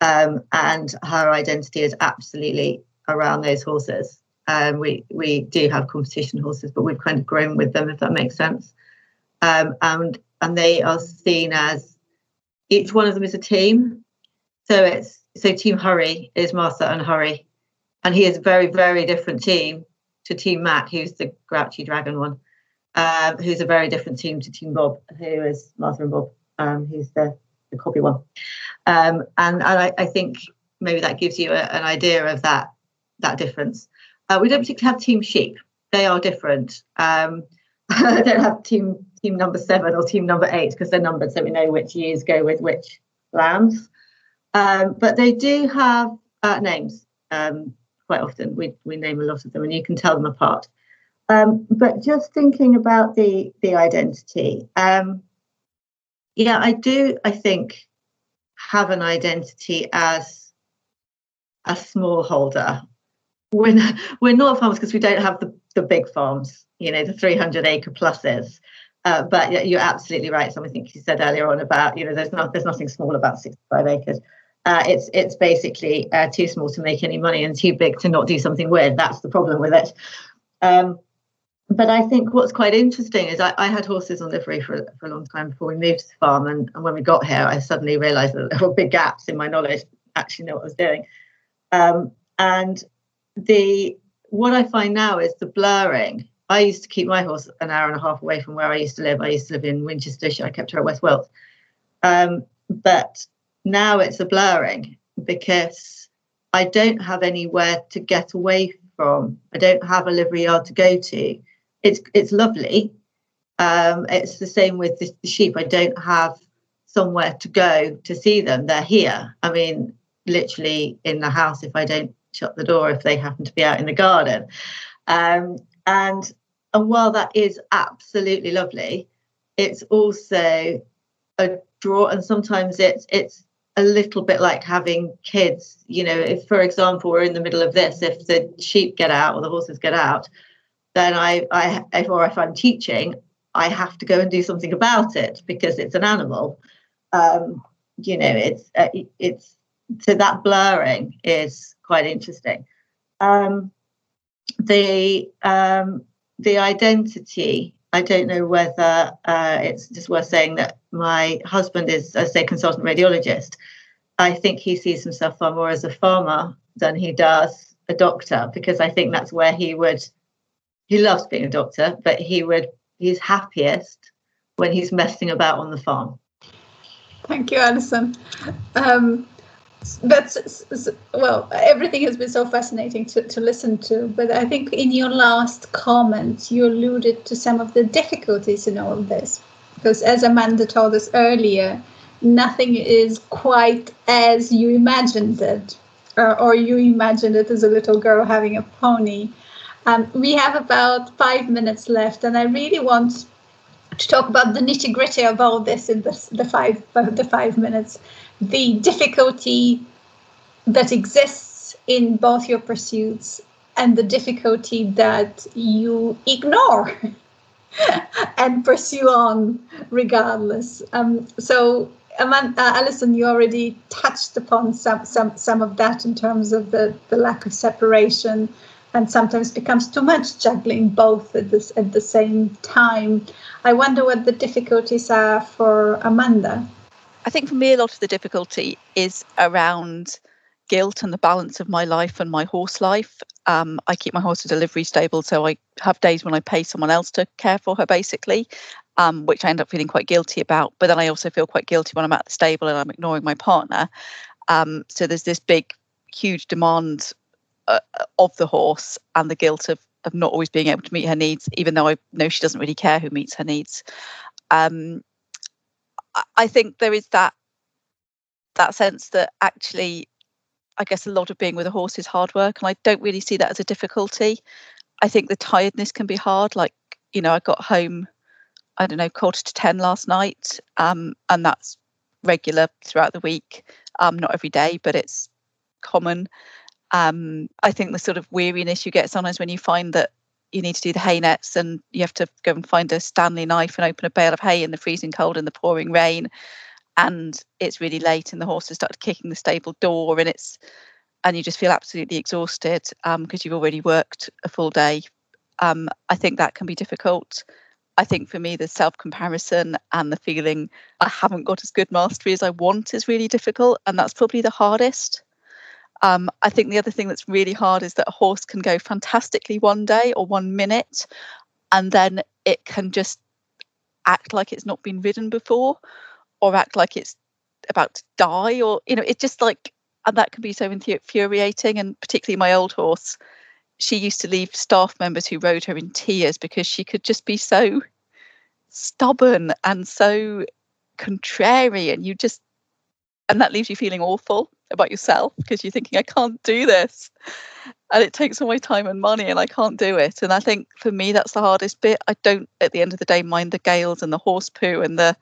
E: Um, and her identity is absolutely around those horses. Um, we we do have competition horses, but we've kind of grown with them, if that makes sense. Um, and and they are seen as each one of them is a team. So it's so Team Hurry is Martha and Hurry, and he is a very very different team to Team Matt, who's the grouchy dragon one, um, who's a very different team to Team Bob, who is Martha and Bob, um, who's the the copy one. Um, and, and I, I, think maybe that gives you a, an idea of that that difference. Uh, we don't particularly have Team Sheep; they are different. Um, I don't have Team Team Number Seven or Team Number Eight because they're numbered, so we know which years go with which lambs. Um, but they do have uh, names. Um, quite often, we we name a lot of them, and you can tell them apart. Um, but just thinking about the the identity, um, yeah, I do. I think have an identity as a smallholder. We're not, we're not farmers because we don't have the, the big farms, you know, the 300 acre pluses. Uh, but you're absolutely right. Something I think you said earlier on about, you know, there's not there's nothing small about 65 acres. Uh, it's it's basically uh, too small to make any money and too big to not do something with. That's the problem with it. Um, but I think what's quite interesting is I, I, had horses on livery for, for a long time before we moved to the farm. And, and when we got here, I suddenly realized that there were big gaps in my knowledge, actually know what I was doing. Um, and the what I find now is the blurring. I used to keep my horse an hour and a half away from where I used to live. I used to live in Winchestershire. I kept her at West Wealth. Um, but now it's a blurring because I don't have anywhere to get away from. I don't have a livery yard to go to it's it's lovely. Um, it's the same with the, the sheep. I don't have somewhere to go to see them. They're here. I mean, literally in the house if I don't shut the door if they happen to be out in the garden. Um, and and while that is absolutely lovely, it's also a draw. And sometimes it's it's a little bit like having kids. You know, if for example we're in the middle of this, if the sheep get out or the horses get out, then I, I if or if I'm teaching, I have to go and do something about it because it's an animal. Um, you know, it's uh, it's so that blurring is quite interesting. Um, the um, the identity. I don't know whether uh, it's just worth saying that my husband is, I say, consultant radiologist. I think he sees himself far more as a farmer than he does a doctor because I think that's where he would he loves being a doctor, but he would he's happiest when he's messing about on the farm.
A: Thank you, Alison. Um, but well, everything has been so fascinating to, to listen to. But I think in your last comment, you alluded to some of the difficulties in all of this, because as Amanda told us earlier, nothing is quite as you imagined it, or, or you imagined it as a little girl having a pony. Um, we have about five minutes left, and I really want to talk about the nitty gritty of all this in the, the five the five minutes. The difficulty that exists in both your pursuits and the difficulty that you ignore and pursue on regardless. Um, so, Amanda, uh, Alison, you already touched upon some, some, some of that in terms of the, the lack of separation and sometimes becomes too much juggling both at this at the same time. I wonder what the difficulties are for Amanda.
D: I think for me, a lot of the difficulty is around guilt and the balance of my life and my horse life. Um, I keep my horse a livery stable, so I have days when I pay someone else to care for her, basically, um, which I end up feeling quite guilty about. But then I also feel quite guilty when I'm at the stable and I'm ignoring my partner. Um, so there's this big, huge demand uh, of the horse and the guilt of of not always being able to meet her needs, even though I know she doesn't really care who meets her needs. Um, I think there is that that sense that actually, I guess a lot of being with a horse is hard work, and I don't really see that as a difficulty. I think the tiredness can be hard. Like you know, I got home, I don't know, quarter to ten last night, um, and that's regular throughout the week. Um, not every day, but it's common. Um, I think the sort of weariness you get sometimes when you find that you need to do the hay nets and you have to go and find a Stanley knife and open a bale of hay in the freezing cold and the pouring rain. And it's really late and the horses start kicking the stable door and it's and you just feel absolutely exhausted because um, you've already worked a full day. Um, I think that can be difficult. I think for me, the self comparison and the feeling I haven't got as good mastery as I want is really difficult. And that's probably the hardest. Um, I think the other thing that's really hard is that a horse can go fantastically one day or one minute, and then it can just act like it's not been ridden before, or act like it's about to die, or you know, it's just like, and that can be so infuriating. And particularly my old horse, she used to leave staff members who rode her in tears because she could just be so stubborn and so contrary, and you just, and that leaves you feeling awful about yourself because you're thinking, I can't do this. And it takes all my time and money and I can't do it. And I think for me that's the hardest bit. I don't at the end of the day mind the gales and the horse poo and the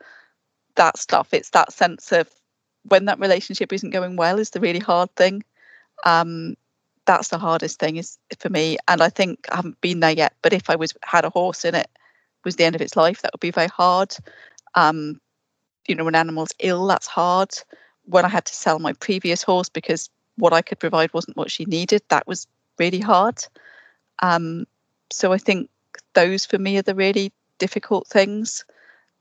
D: that stuff. It's that sense of when that relationship isn't going well is the really hard thing. Um, that's the hardest thing is for me. And I think I haven't been there yet. But if I was had a horse in it was the end of its life, that would be very hard. Um, you know, when animal's ill, that's hard when I had to sell my previous horse because what I could provide wasn't what she needed, that was really hard. Um, so I think those for me are the really difficult things.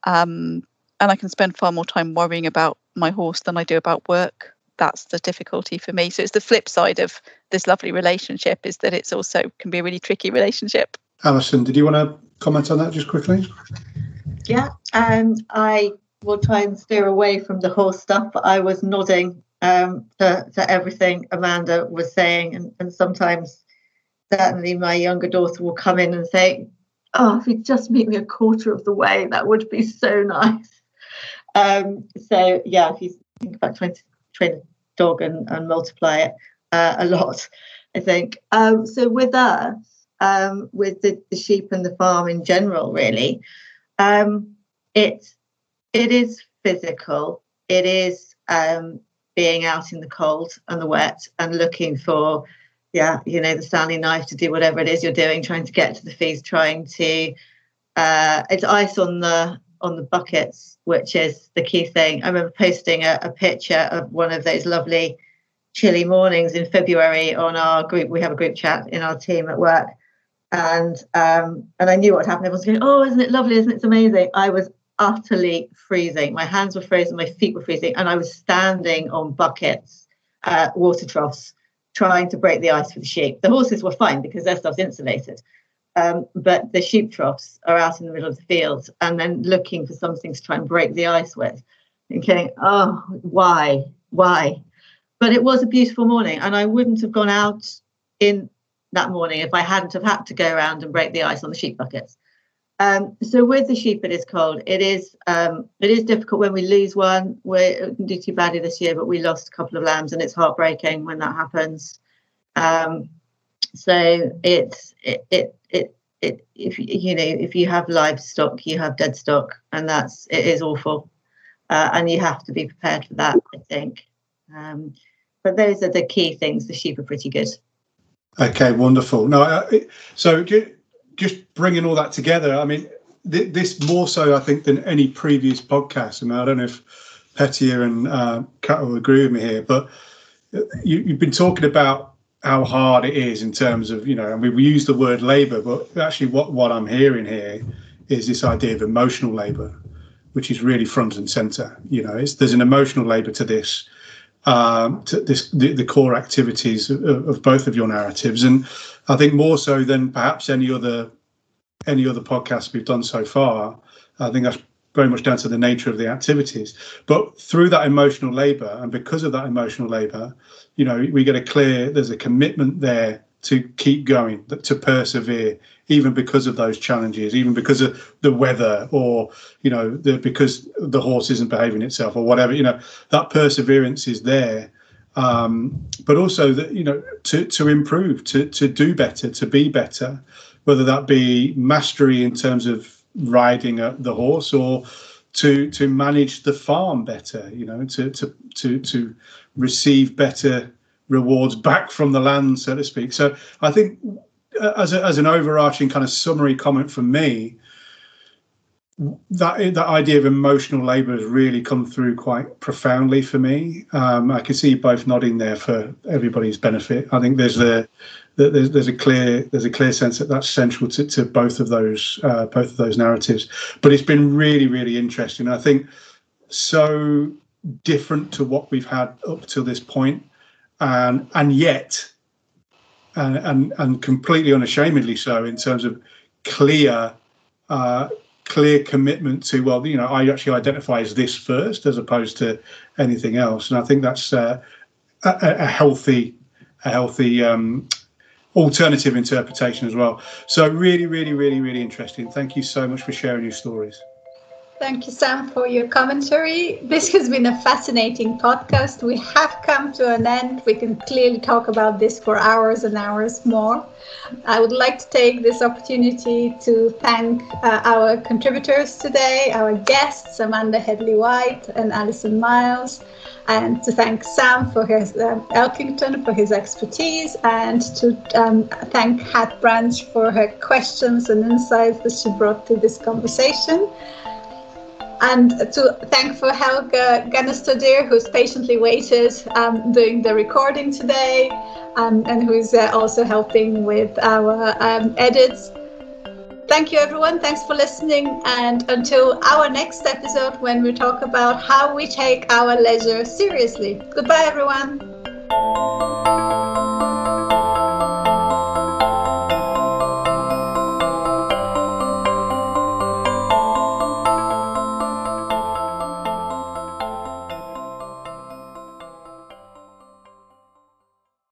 D: Um, and I can spend far more time worrying about my horse than I do about work. That's the difficulty for me. So it's the flip side of this lovely relationship is that it's also can be a really tricky relationship.
C: Alison, did you want to comment on that just quickly?
E: Yeah, um, I will try and steer away from the horse stuff, I was nodding um, to, to everything Amanda was saying. And, and sometimes, certainly, my younger daughter will come in and say, Oh, if you'd just meet me a quarter of the way, that would be so nice. Um, so, yeah, if you think about train a dog and, and multiply it uh, a lot, I think. Um, so, with us, um, with the, the sheep and the farm in general, really, um, it's it is physical. It is um, being out in the cold and the wet and looking for, yeah, you know, the Stanley knife to do whatever it is you're doing, trying to get to the feeds, trying to. Uh, it's ice on the on the buckets, which is the key thing. I remember posting a, a picture of one of those lovely chilly mornings in February on our group. We have a group chat in our team at work, and um, and I knew what happened. Everyone's going, "Oh, isn't it lovely? Isn't it amazing?" I was utterly freezing. My hands were frozen, my feet were freezing, and I was standing on buckets, uh, water troughs, trying to break the ice for the sheep. The horses were fine because their stuff's insulated. Um, but the sheep troughs are out in the middle of the field and then looking for something to try and break the ice with, thinking, oh, why? Why? But it was a beautiful morning, and I wouldn't have gone out in that morning if I hadn't have had to go around and break the ice on the sheep buckets. Um, so with the sheep, it is cold. It is um, it is difficult when we lose one. We didn't do too badly this year, but we lost a couple of lambs, and it's heartbreaking when that happens. Um, so it's it, it it it if you know if you have livestock, you have dead stock, and that's it is awful, uh, and you have to be prepared for that. I think. Um, but those are the key things. The sheep are pretty good.
C: Okay, wonderful. No, so just bringing all that together, I mean, th- this more so, I think, than any previous podcast. I mean, I don't know if Petya and uh, Kat will agree with me here, but you, you've been talking about how hard it is in terms of, you know, and we, we use the word labour, but actually, what, what I'm hearing here is this idea of emotional labour, which is really front and centre. You know, there's an emotional labour to this. Um, to this the, the core activities of, of, both of your narratives, and I think more so than perhaps any other any other podcast we've done so far. I think that's very much down to the nature of the activities. But through that emotional labour, and because of that emotional labour, you know, we get a clear there's a commitment there to keep going, to persevere, even because of those challenges, even because of the weather, or you know, the, because the horse isn't behaving itself, or whatever. You know, that perseverance is there um, but also that you know to to improve, to to do better, to be better, whether that be mastery in terms of riding a, the horse or to to manage the farm better, you know, to to to to receive better rewards back from the land, so to speak. So I think uh, as a, as an overarching kind of summary comment from me, that that idea of emotional labour has really come through quite profoundly for me. Um, I can see you both nodding there for everybody's benefit. I think there's a there's, there's a clear there's a clear sense that that's central to, to both of those uh, both of those narratives. But it's been really really interesting. I think so different to what we've had up to this point. and and yet, and and, and completely unashamedly so in terms of clear. Uh, clear commitment to well you know i actually identify as this first as opposed to anything else. And i think that's uh, a, a, healthy a healthy um, alternative interpretation as well. So really really really really interesting. Thank you so much for sharing your stories
A: Thank you, Sam, for your commentary. This has been a fascinating podcast. We have come to an end. We can clearly talk about this for hours and hours more. I would like to take this opportunity to thank uh, our contributors today, our guests, Amanda Headley White and Alison Miles, and to thank Sam for his um, Elkington for his expertise, and to um, thank Kat Branch for her questions and insights that she brought to this conversation and to thank for Helge Gennestodir, who's patiently waited um, doing the recording today, um, and who's uh, also helping with our um, edits. Thank you, everyone. Thanks for listening. And until our next episode, when we talk about how we take our leisure seriously. Goodbye, everyone.